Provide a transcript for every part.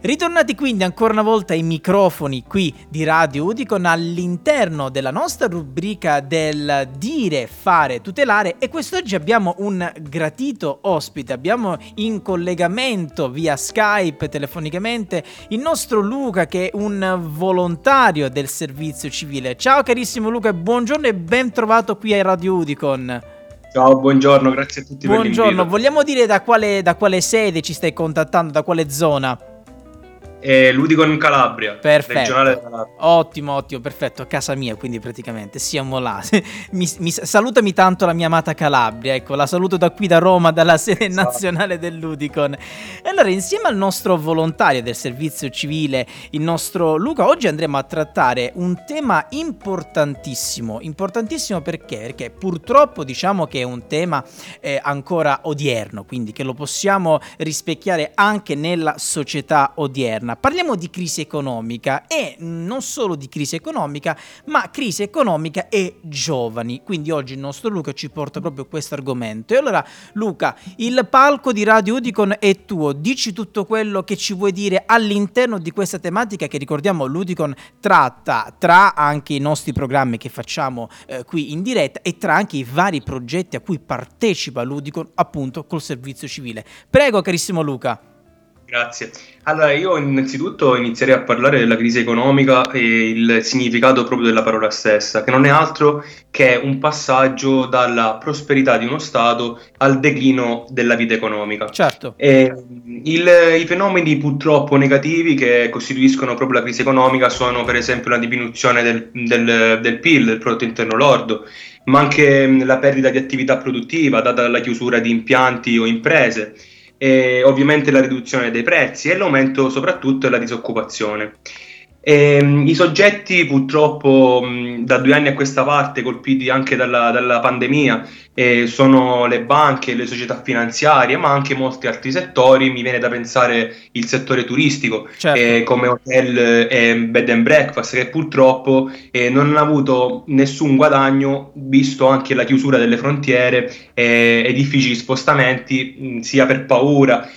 Ritornati quindi ancora una volta ai microfoni qui di Radio Udicon all'interno della nostra rubrica del dire, fare, tutelare e quest'oggi abbiamo un gratito ospite, abbiamo in collegamento via Skype telefonicamente il nostro Luca che è un volontario del servizio civile. Ciao carissimo Luca, buongiorno e ben trovato qui a Radio Udicon. Ciao, buongiorno, grazie a tutti buongiorno. per Buongiorno, vogliamo dire da quale, da quale sede ci stai contattando, da quale zona? Eh, Ludicon Calabria. Perfetto. Calabria. Ottimo, ottimo, perfetto. A casa mia, quindi praticamente siamo là. mi, mi, salutami tanto la mia amata Calabria. Ecco, la saluto da qui da Roma, dalla sede esatto. nazionale del Ludicon. E allora, insieme al nostro volontario del servizio civile, il nostro Luca, oggi andremo a trattare un tema importantissimo. Importantissimo perché? Perché purtroppo diciamo che è un tema eh, ancora odierno, quindi che lo possiamo rispecchiare anche nella società odierna moderna. Parliamo di crisi economica e non solo di crisi economica, ma crisi economica e giovani. Quindi oggi il nostro Luca ci porta proprio questo argomento. E allora Luca, il palco di Radio Udicon è tuo. Dici tutto quello che ci vuoi dire all'interno di questa tematica che ricordiamo l'Udicon tratta tra anche i nostri programmi che facciamo eh, qui in diretta e tra anche i vari progetti a cui partecipa l'Udicon appunto col servizio civile. Prego carissimo Luca. Grazie. Allora, io innanzitutto inizierei a parlare della crisi economica e il significato proprio della parola stessa, che non è altro che un passaggio dalla prosperità di uno Stato al declino della vita economica. Certo. E il, I fenomeni purtroppo negativi che costituiscono proprio la crisi economica sono per esempio la diminuzione del, del, del PIL, del prodotto interno lordo, ma anche la perdita di attività produttiva data dalla chiusura di impianti o imprese e ovviamente la riduzione dei prezzi e l'aumento soprattutto della disoccupazione. E, ehm, I soggetti purtroppo da due anni a questa parte colpiti anche dalla, dalla pandemia eh, sono le banche, le società finanziarie, ma anche molti altri settori. Mi viene da pensare il settore turistico, certo. eh, come hotel e bed and breakfast, che purtroppo eh, non hanno avuto nessun guadagno, visto anche la chiusura delle frontiere e difficili spostamenti, mh, sia per paura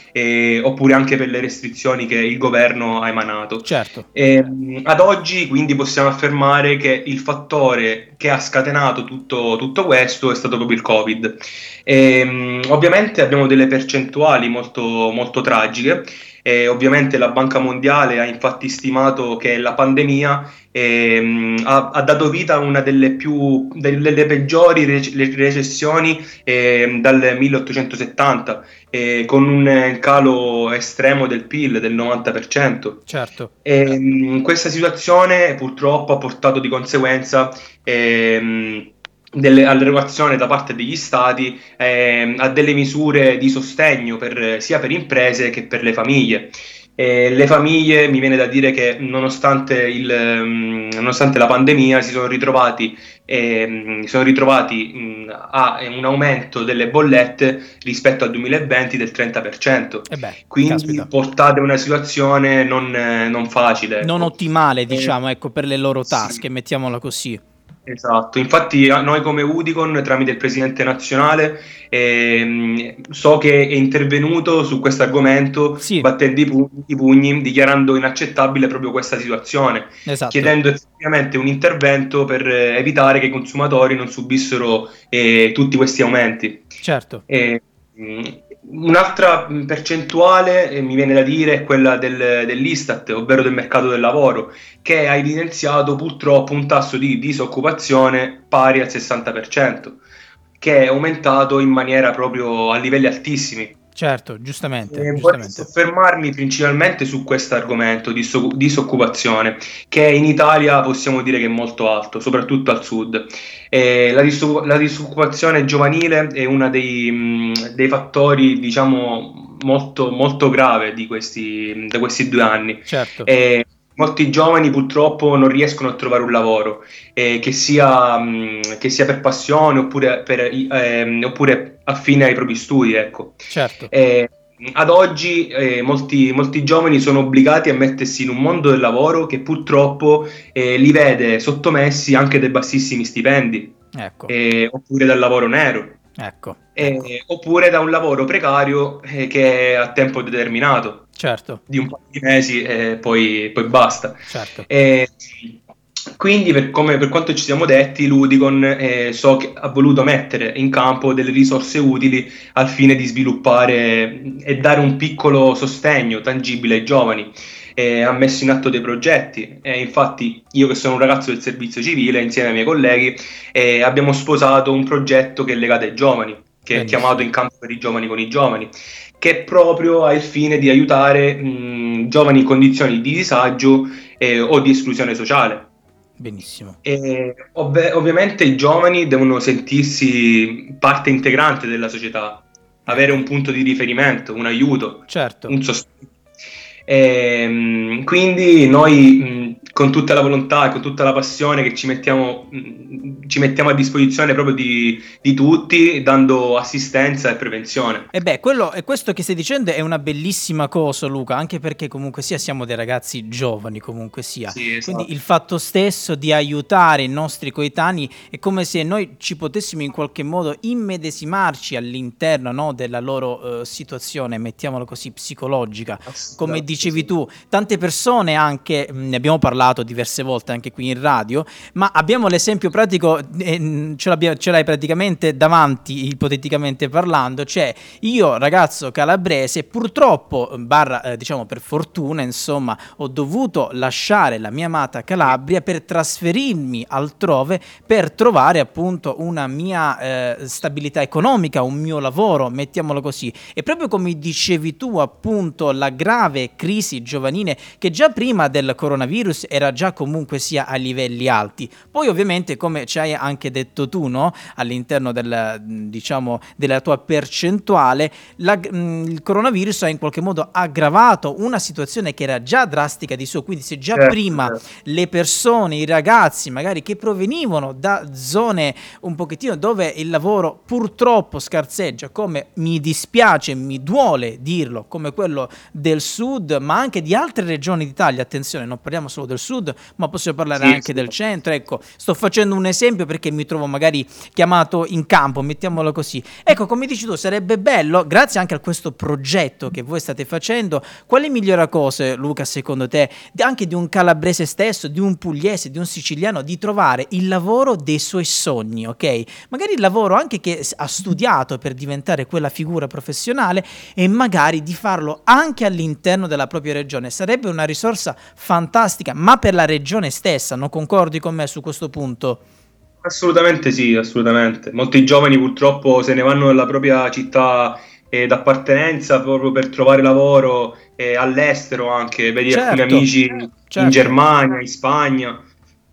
oppure anche per le restrizioni che il governo ha emanato. Certo. E, ad oggi, quindi, possiamo affermare che il fattore che ha scatenato tutto, tutto questo è stato proprio il Covid. E, um, ovviamente abbiamo delle percentuali molto, molto tragiche. E ovviamente la Banca Mondiale ha infatti stimato che la pandemia eh, ha, ha, dato vita a una delle, più, delle, peggiori rec- recessioni eh, dal 1870, eh, con un calo estremo del PIL del 90%. Certo. Ehm, questa situazione purtroppo ha portato di conseguenza ehm, delle, all'erogazione da parte degli stati eh, a delle misure di sostegno per, sia per imprese che per le famiglie. Eh, le famiglie mi viene da dire che nonostante, il, um, nonostante la pandemia si sono ritrovati, eh, sono ritrovati mh, a un aumento delle bollette rispetto al 2020 del 30%. Eh beh, Quindi caspita. portate una situazione non, non facile. Non ecco. ottimale, diciamo, ecco, per le loro tasche, sì. mettiamola così. Esatto, infatti noi come Udicon tramite il presidente nazionale ehm, so che è intervenuto su questo argomento sì. battendo i pugni, i pugni, dichiarando inaccettabile proprio questa situazione, esatto. chiedendo effettivamente un intervento per evitare che i consumatori non subissero eh, tutti questi aumenti. Certo. E, Un'altra percentuale, eh, mi viene da dire, è quella del, dell'Istat, ovvero del mercato del lavoro, che ha evidenziato purtroppo un tasso di disoccupazione pari al 60%, che è aumentato in maniera proprio a livelli altissimi. Certo, giustamente. Eh, giustamente. soffermarmi principalmente su questo argomento di so- disoccupazione, che in Italia possiamo dire che è molto alto, soprattutto al sud. Eh, la, dis- la, disoccupazione giovanile è uno dei, mh, dei, fattori, diciamo, molto, molto grave di questi, di questi due anni. Certo. Eh, molti giovani purtroppo non riescono a trovare un lavoro, eh, che, sia, mh, che, sia, per passione oppure, per, eh, oppure affine ai propri studi. Ecco. Certo. Eh, ad oggi eh, molti, molti, giovani sono obbligati a mettersi in un mondo del lavoro che purtroppo eh, li vede sottomessi anche dai bassissimi stipendi ecco. oppure dal lavoro nero. Ecco. Eh, oppure da un lavoro precario eh, che è a tempo determinato. Certo. Di un paio di mesi e poi, poi basta. Certo. E, quindi, per, come, per quanto ci siamo detti, Ludicon eh, so che ha voluto mettere in campo delle risorse utili al fine di sviluppare e dare un piccolo sostegno tangibile ai giovani. Eh, ha messo in atto dei progetti. Eh, infatti, io che sono un ragazzo del servizio civile, insieme ai miei colleghi, eh, abbiamo sposato un progetto che è legato ai giovani, che è chiamato In campo per i giovani con i giovani, che proprio ha il fine di aiutare mh, giovani in condizioni di disagio eh, o di esclusione sociale. Benissimo. E, ov- ovviamente i giovani devono sentirsi parte integrante della società, avere un punto di riferimento, un aiuto, certo. un sostegno. E, quindi noi con tutta la volontà e con tutta la passione che ci mettiamo, ci mettiamo a disposizione proprio di, di, tutti, dando assistenza e prevenzione. E beh, quello, e questo che stai dicendo è una bellissima cosa, Luca, anche perché comunque sia siamo dei ragazzi giovani, comunque sia. Sì, esatto. Quindi il fatto stesso di aiutare i nostri coetanei è come se noi ci potessimo in qualche modo immedesimarci all'interno no, della loro uh, situazione, mettiamola così, psicologica. Come dicevi tu, tante persone anche, ne abbiamo parlato, parlato diverse volte anche qui in radio, ma abbiamo l'esempio pratico, eh, ce, l'hai praticamente davanti, ipoteticamente parlando, cioè io ragazzo calabrese purtroppo, barra eh, diciamo per fortuna, insomma, ho dovuto lasciare la mia amata Calabria per trasferirmi altrove per trovare appunto una mia eh, stabilità economica, un mio lavoro, mettiamolo così. E proprio come dicevi tu appunto la grave crisi giovanile che già prima del coronavirus era già comunque sia a livelli alti. Poi ovviamente come ci hai anche detto tu, no? all'interno del, diciamo, della tua percentuale, la, mh, il coronavirus ha in qualche modo aggravato una situazione che era già drastica di suo, quindi se già certo, prima certo. le persone, i ragazzi magari che provenivano da zone un pochettino dove il lavoro purtroppo scarseggia, come mi dispiace, mi duole dirlo, come quello del sud, ma anche di altre regioni d'Italia, attenzione, non parliamo solo del sud, ma possiamo parlare sì, anche sì. del centro. Ecco, sto facendo un esempio perché mi trovo magari chiamato in campo, mettiamolo così. Ecco, come dici tu, sarebbe bello, grazie anche a questo progetto che voi state facendo, quali migliora cose, Luca, secondo te, anche di un calabrese stesso, di un pugliese, di un siciliano, di trovare il lavoro dei suoi sogni, ok? Magari il lavoro anche che ha studiato per diventare quella figura professionale e magari di farlo anche all'interno della propria regione. Sarebbe una risorsa fantastica, ma per la regione stessa. Non concordi con me su questo punto? Assolutamente sì, assolutamente. Molti giovani purtroppo se ne vanno dalla propria città eh, d'appartenenza proprio per trovare lavoro eh, all'estero anche, vedi certo, alcuni amici certo. in Germania, in Spagna.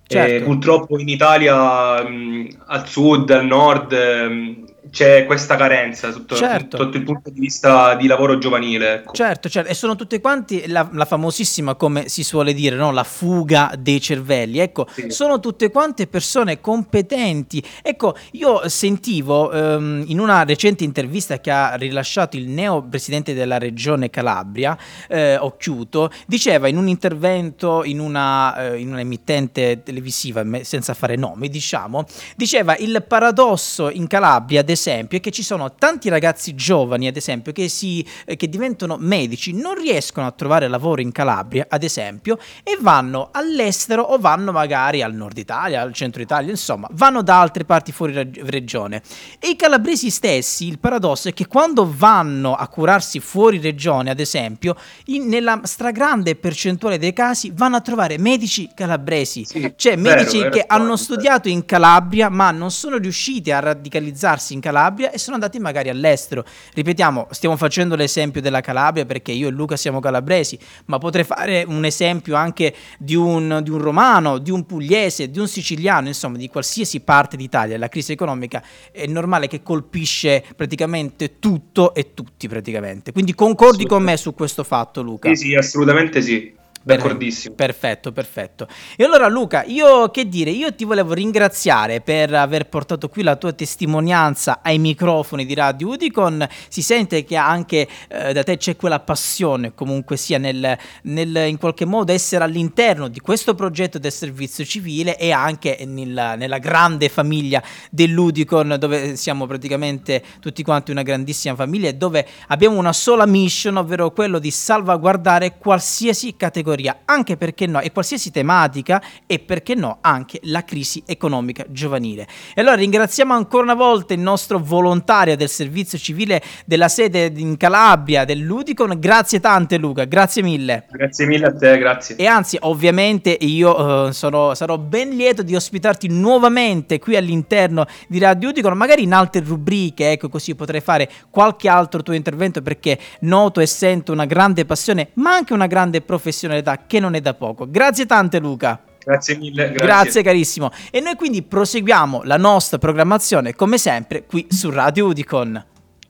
Certo. Eh, purtroppo in Italia mh, al sud, al nord mh, c'è questa carenza sotto, certo. sotto, il punto di vista di lavoro giovanile. Ecco. Certo, certo, e sono tutte quanti la, la, famosissima, come si suole dire, no? la fuga dei cervelli. Ecco, sì. sono tutte quante persone competenti. Ecco, io sentivo um, in una recente intervista che ha rilasciato il neo presidente della regione Calabria, eh, Occhiuto, diceva in un intervento in una, eh, in una emittente televisiva, senza fare nomi, diciamo, diceva il paradosso in Calabria, ad esempio, è che ci sono tanti ragazzi giovani, ad esempio, che, si, eh, che diventano medici, non riescono a trovare lavoro in Calabria, ad esempio, e vanno all'estero o vanno magari al nord Italia, al centro Italia, insomma, vanno da altre parti fuori regione. E i calabresi stessi, il paradosso è che quando vanno a curarsi fuori regione, ad esempio, in, nella stragrande percentuale dei casi vanno a trovare medici calabresi, sì, cioè medici vero, che vero, hanno studiato in Calabria ma non sono riusciti a radicalizzarsi in Calabria Calabria e sono andati magari all'estero. Ripetiamo, stiamo facendo l'esempio della Calabria perché io e Luca siamo calabresi, ma potrei fare un esempio anche di un, di un romano, di un pugliese, di un siciliano, insomma di qualsiasi parte d'Italia. La crisi economica è normale che colpisce praticamente tutto e tutti praticamente. Quindi concordi con me su questo fatto Luca? Sì, sì, assolutamente sì. D'accordissimo. Perfetto, perfetto. E allora Luca, io che dire, io ti volevo ringraziare per aver portato qui la tua testimonianza ai microfoni di Radio Udicon. Si sente che anche eh, da te c'è quella passione comunque sia nel, nel, in qualche modo essere all'interno di questo progetto del servizio civile e anche nel, nella grande famiglia dell'Udicon dove siamo praticamente tutti quanti una grandissima famiglia e dove abbiamo una sola mission, ovvero quello di salvaguardare qualsiasi categoria categoria, anche perché no, e qualsiasi tematica e perché no anche la crisi economica giovanile. E allora ringraziamo ancora una volta il nostro volontario del servizio civile della sede in Calabria dell'Udicon. Grazie tante Luca, grazie mille. Grazie mille a te, grazie. E anzi, ovviamente io uh, sono, sarò ben lieto di ospitarti nuovamente qui all'interno di Radio Udicon, magari in altre rubriche, ecco così potrei fare qualche altro tuo intervento perché noto e sento una grande passione, ma anche una grande professionalità realtà che non è da poco. Grazie tante Luca. Grazie mille. Grazie. grazie. carissimo. E noi quindi proseguiamo la nostra programmazione come sempre qui su Radio Udicon.